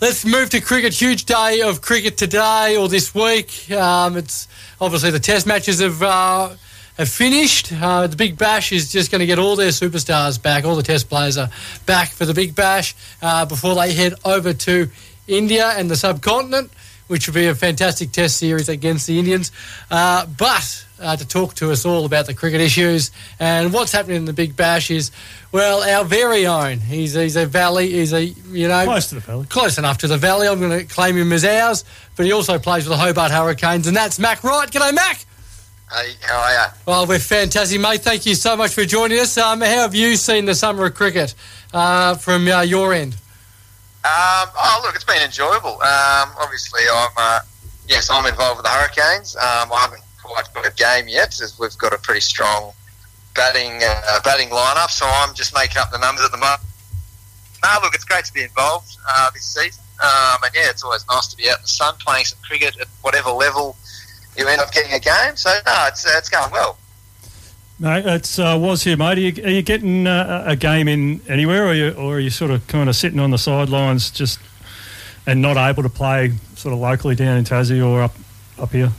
Let's move to cricket. Huge day of cricket today or this week. Um, it's obviously the Test matches have uh, have finished. Uh, the Big Bash is just going to get all their superstars back. All the Test players are back for the Big Bash uh, before they head over to India and the subcontinent, which will be a fantastic Test series against the Indians. Uh, but uh, to talk to us all about the cricket issues and what's happening in the Big Bash is, well, our very own. He's, he's a valley. He's a you know Close to the valley. close enough to the valley. I'm going to claim him as ours, but he also plays for the Hobart Hurricanes, and that's Mac Wright. G'day, Mac. Hey, how are you? Well, we're fantastic, mate. Thank you so much for joining us. Um, how have you seen the summer of cricket uh, from uh, your end? Um, oh, look, it's been enjoyable. Um, obviously, I'm uh, yes, I'm involved with the Hurricanes. Um, I haven't quite got a game yet, as we've got a pretty strong batting uh, batting lineup. So I'm just making up the numbers at the moment. No, look, it's great to be involved uh, this season. Um, and yeah, it's always nice to be out in the sun playing some cricket at whatever level you end up getting a game. So no, it's uh, it's going well. No, it's uh, was here, mate. Are you, are you getting uh, a game in anywhere, or are you, or are you sort of kind of sitting on the sidelines just and not able to play sort of locally down in Tassie or up up here?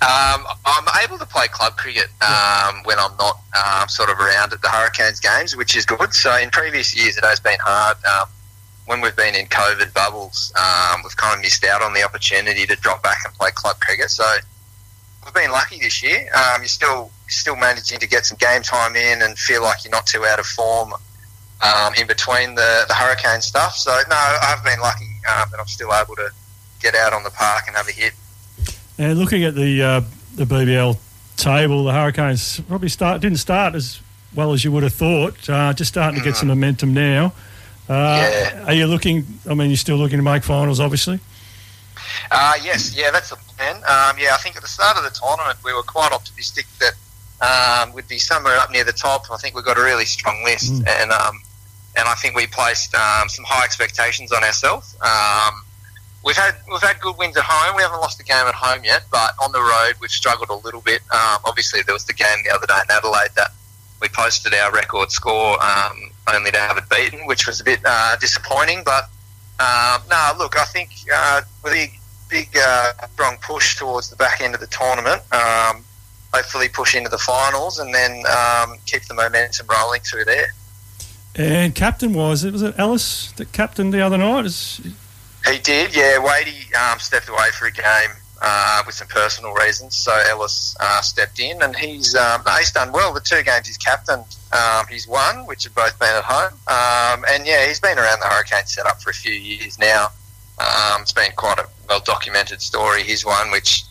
Um, I'm able to play club cricket um, when I'm not um, sort of around at the Hurricanes games, which is good. So in previous years, it has been hard. Um, when we've been in COVID bubbles, um, we've kind of missed out on the opportunity to drop back and play club cricket. So we've been lucky this year. Um, you're still still managing to get some game time in and feel like you're not too out of form um, in between the, the hurricane stuff. So no, I've been lucky um, that I'm still able to get out on the park and have a hit. And looking at the uh, the BBL table, the Hurricanes probably start didn't start as well as you would have thought. Uh, just starting to get some momentum now. Uh, Yeah. Are you looking? I mean, you're still looking to make finals, obviously. Uh, yes, yeah, that's the plan. Um, yeah, I think at the start of the tournament we were quite optimistic that um, we'd be somewhere up near the top. I think we've got a really strong list, Mm. and um, and I think we placed um, some high expectations on ourselves. Um, we've had we've had good wins at home. We haven't lost a game at home yet, but on the road we've struggled a little bit. Um, obviously, there was the game the other day in Adelaide that we posted our record score um, only to have it beaten, which was a bit uh, disappointing. But um, no, look, I think uh, with a big, uh, strong push towards the back end of the tournament, um, hopefully push into the finals and then um, keep the momentum rolling through there. And captain was it was it Ellis that captained the other night? Is, He did, yeah. Wadey um, stepped away for a game uh, with some personal reasons, so Ellis uh, stepped in, and he's um, he's done well. The two games he's captained, um, he's won, which have both been at home, um, and yeah, he's been around the Hurricane setup for a few years now. Um, it's been quite a well documented story. His one, which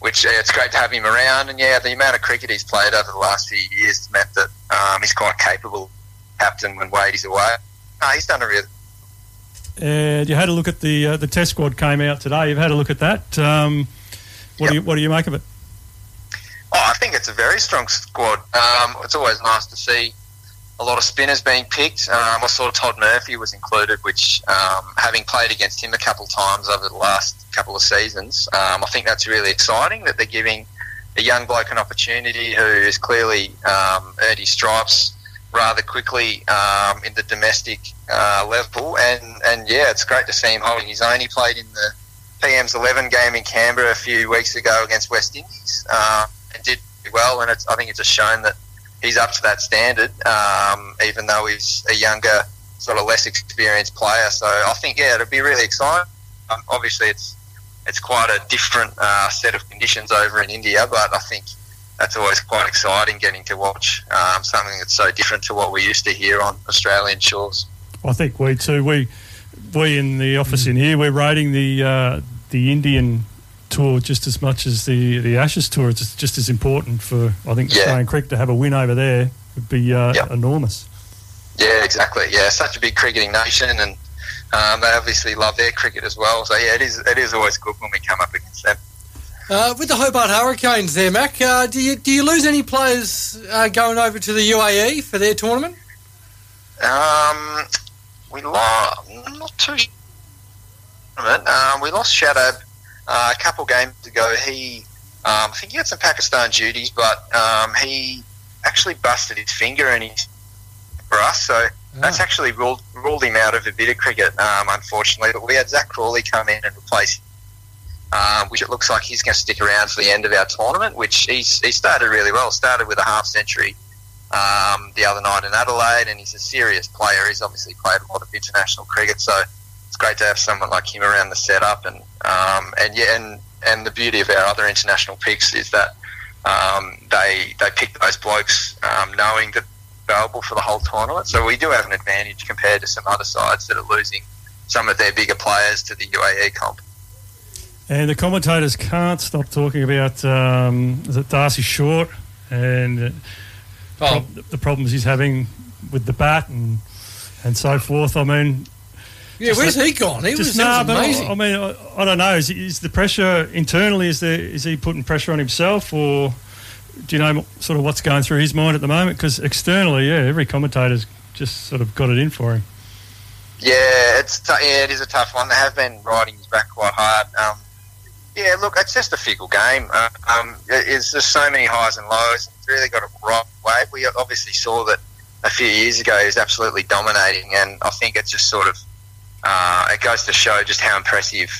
which yeah, it's great to have him around, and yeah, the amount of cricket he's played over the last few years has meant that um, he's quite capable captain when Wade is away. He's done a really and you had a look at the uh, the test squad came out today. You've had a look at that. Um, what Yep. do you what do you make of it? Oh, I think it's a very strong squad. Um, it's always nice to see a lot of spinners being picked. Um, I saw Todd Murphy was included, which, um, having played against him a couple of times over the last couple of seasons, um, I think that's really exciting that they're giving a young bloke an opportunity who has clearly um, earned his stripes rather quickly um, in the domestic uh, level. And, and yeah, it's great to see him holding his own. He played in the PM's 11 game in Canberra a few weeks ago against West Indies uh, and did well. And I think it's just shown that he's up to that standard, um, even though he's a younger, sort of less experienced player. So I think, yeah, it'll be really exciting. Um, obviously, it's it's quite a different uh, set of conditions over in India, but I think that's always quite exciting getting to watch um, something that's so different to what we used to hear on Australian shores. I think we too. We we in the office in here we're rating the uh, the Indian tour just as much as the the Ashes tour. It's just as important for I think Yeah. Australian cricket to have a win over there would be uh, Yep. enormous. Yeah, exactly. Yeah, such a big cricketing nation, and um, they obviously love their cricket as well. So yeah, it is it is always good when we come up against them. Uh, with the Hobart Hurricanes there, Mac, uh, do you do you lose any players uh, going over to the UAE for their tournament? Um, we lost not too. Um, we lost Shadab uh, a couple games ago. He, um, I think he had some Pakistan duties, but um, he actually busted his finger and he for us. So That's actually ruled ruled him out of a bit of cricket, um, unfortunately. But we had Zak Crawley come in and replace him, um, which it looks like he's going to stick around for the end of our tournament. Which he's he started really well. Started with a half century um, the other night in Adelaide, and he's a serious player. He's obviously played a lot of international cricket, so it's great to have someone like him around the setup. And um, and yeah, and and the beauty of our other international picks is that um, they they pick those blokes um, knowing that they're available for the whole tournament. So we do have an advantage compared to some other sides that are losing some of their bigger players to the UAE comp. And the commentators can't stop talking about um, is it D'Arcy Short and Oh, prob- the problems he's having with the bat and and so forth. I mean, yeah, where's he gone? He was, just that nah, was but I, amazing. I mean, I, I don't know. Is, is the pressure internally? Is there is he putting pressure on himself, or do you know sort of what's going through his mind at the moment? Because externally, yeah, every commentator's just sort of got it in for him. Yeah, it's t- yeah, it is a tough one. They have been riding his back quite hard. Um, yeah, look, it's just a fickle game. Uh, um, it- it's just so many highs and lows. It's really got a right way. We obviously saw that a few years ago. He was absolutely dominating, and I think it's just sort of uh, it goes to show just how impressive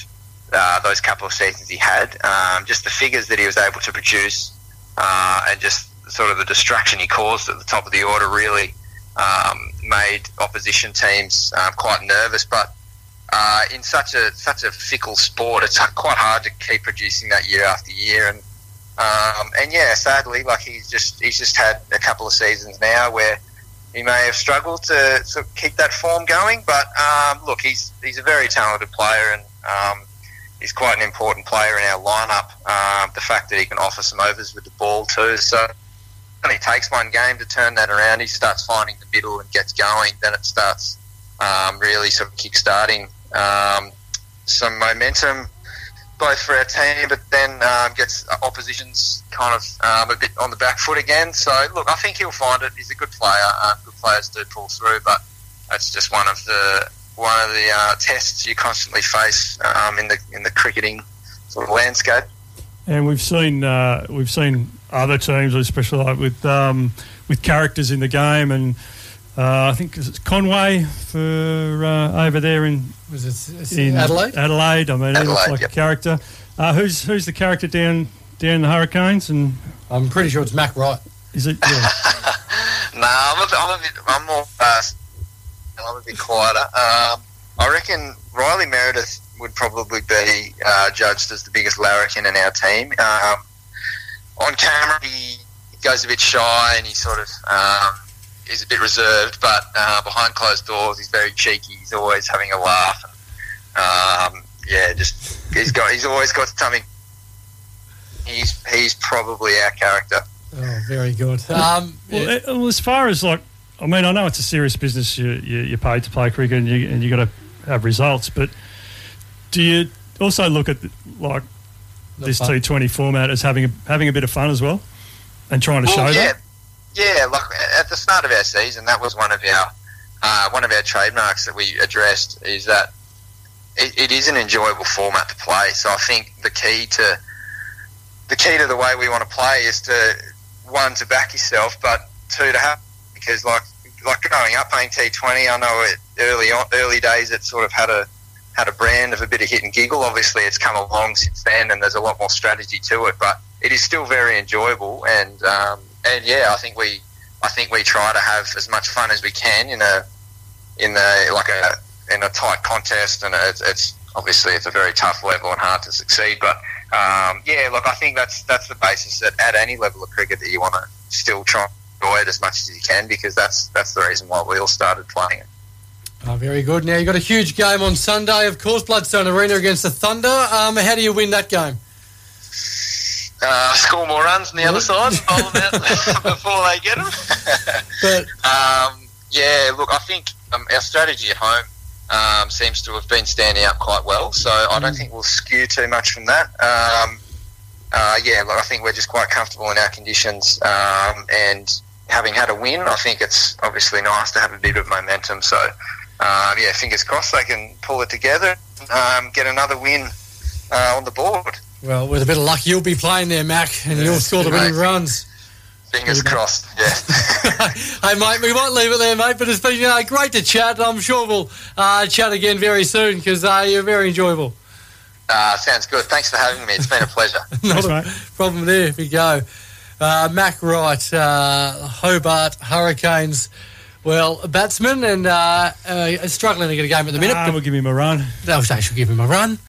uh, those couple of seasons he had. Um, just the figures that he was able to produce, uh, and just sort of the distraction he caused at the top of the order really um, made opposition teams um, quite nervous. But uh, in such a such a fickle sport, it's quite hard to keep producing that year after year. And um, and yeah, sadly, like he's just he's just had a couple of seasons now where he may have struggled to, to keep that form going. But um, look, he's he's a very talented player and. Um, He's quite an important player in our lineup. Um, the fact that he can offer some overs with the ball too. So only takes one game to turn that around. He starts finding the middle and gets going. Then it starts um, really sort of kick-starting um, some momentum both for our team, but then um, gets opposition's kind of um, a bit on the back foot again. So look, I think he'll find it. He's a good player. Uh, good players do pull through, but that's just one of the one of the uh, tests you constantly face um, in the in the cricketing sort of landscape. And we've seen uh, we've seen other teams, especially like with um, with characters in the game, and I think it's Conway for uh, over there in, was it in Adelaide? Adelaide, I mean, he looks like yep. a character. Uh, who's who's the character down down the Hurricanes? And I'm pretty sure it's Mac Wright. is it? Yeah. No, I'm a, bit- I'm a bit. I'm more. Uh, I'm a bit quieter. Um, I reckon Riley Meredith would probably be uh, judged as the biggest larrikin in our team. Um, on camera, he goes a bit shy and he sort of um, is a bit reserved, but uh, behind closed doors, he's very cheeky. He's always having a laugh. And, um, yeah, just he's got. He's always got something. He's he's probably our character. Oh, very good. Um, Well, yeah, well, as far as like, I mean, I know it's a serious business. You, you, you're paid to play cricket, and you and you got to have results. But do you also look at like not this fun. T20 format as having a, having a bit of fun as well, and trying to show yeah, that? Yeah. Like at the start of our season, that was one of our uh, one of our trademarks that we addressed is that it, it is an enjoyable format to play. So I think the key to the key to the way we want to play is to one to back yourself, but two to have because like like growing up playing T Twenty, I know it early on early days it sort of had a had a brand of a bit of hit and giggle. Obviously, it's come along since then, and there's a lot more strategy to it. But it is still very enjoyable, and um, and yeah, I think we I think we try to have as much fun as we can in a in a like a in a tight contest, and it's, it's obviously it's a very tough level and hard to succeed. But um, yeah, look, I think that's that's the basis that at any level of cricket that you want to still try and enjoy it as much as you can because that's that's the reason why we all started playing it. oh, very good. Now, you've got a huge game on Sunday, of course, Blundstone Arena against the Thunder. Um, how do you win that game? Score more runs on the other side, out before they get them. But Um, yeah, look, I think um, our strategy at home um, seems to have been standing up quite well, so I don't think we'll skew too much from that. Um, uh, yeah, look, I think we're just quite comfortable in our conditions, um, and having had a win, I think it's obviously nice to have a bit of momentum. So, um, yeah, fingers crossed they can pull it together, um, get another win uh, on the board. Well, with a bit of luck, you'll be playing there, Mac, and Yeah, you'll score the mate. winning runs. Fingers crossed. Yeah. hey, mate, we might leave it there, mate. But it's been uh, great to chat. I'm sure we'll uh, chat again very soon because uh, you're very enjoyable. Uh, sounds good. Thanks for having me. It's been a pleasure. Not Thanks, a problem there. If we go, uh, Mac Wright, uh, Hobart Hurricanes. Well, a batsman and uh, uh, struggling to get a game at the minute. Ah, we'll give him a run. They'll say she'll give him a run.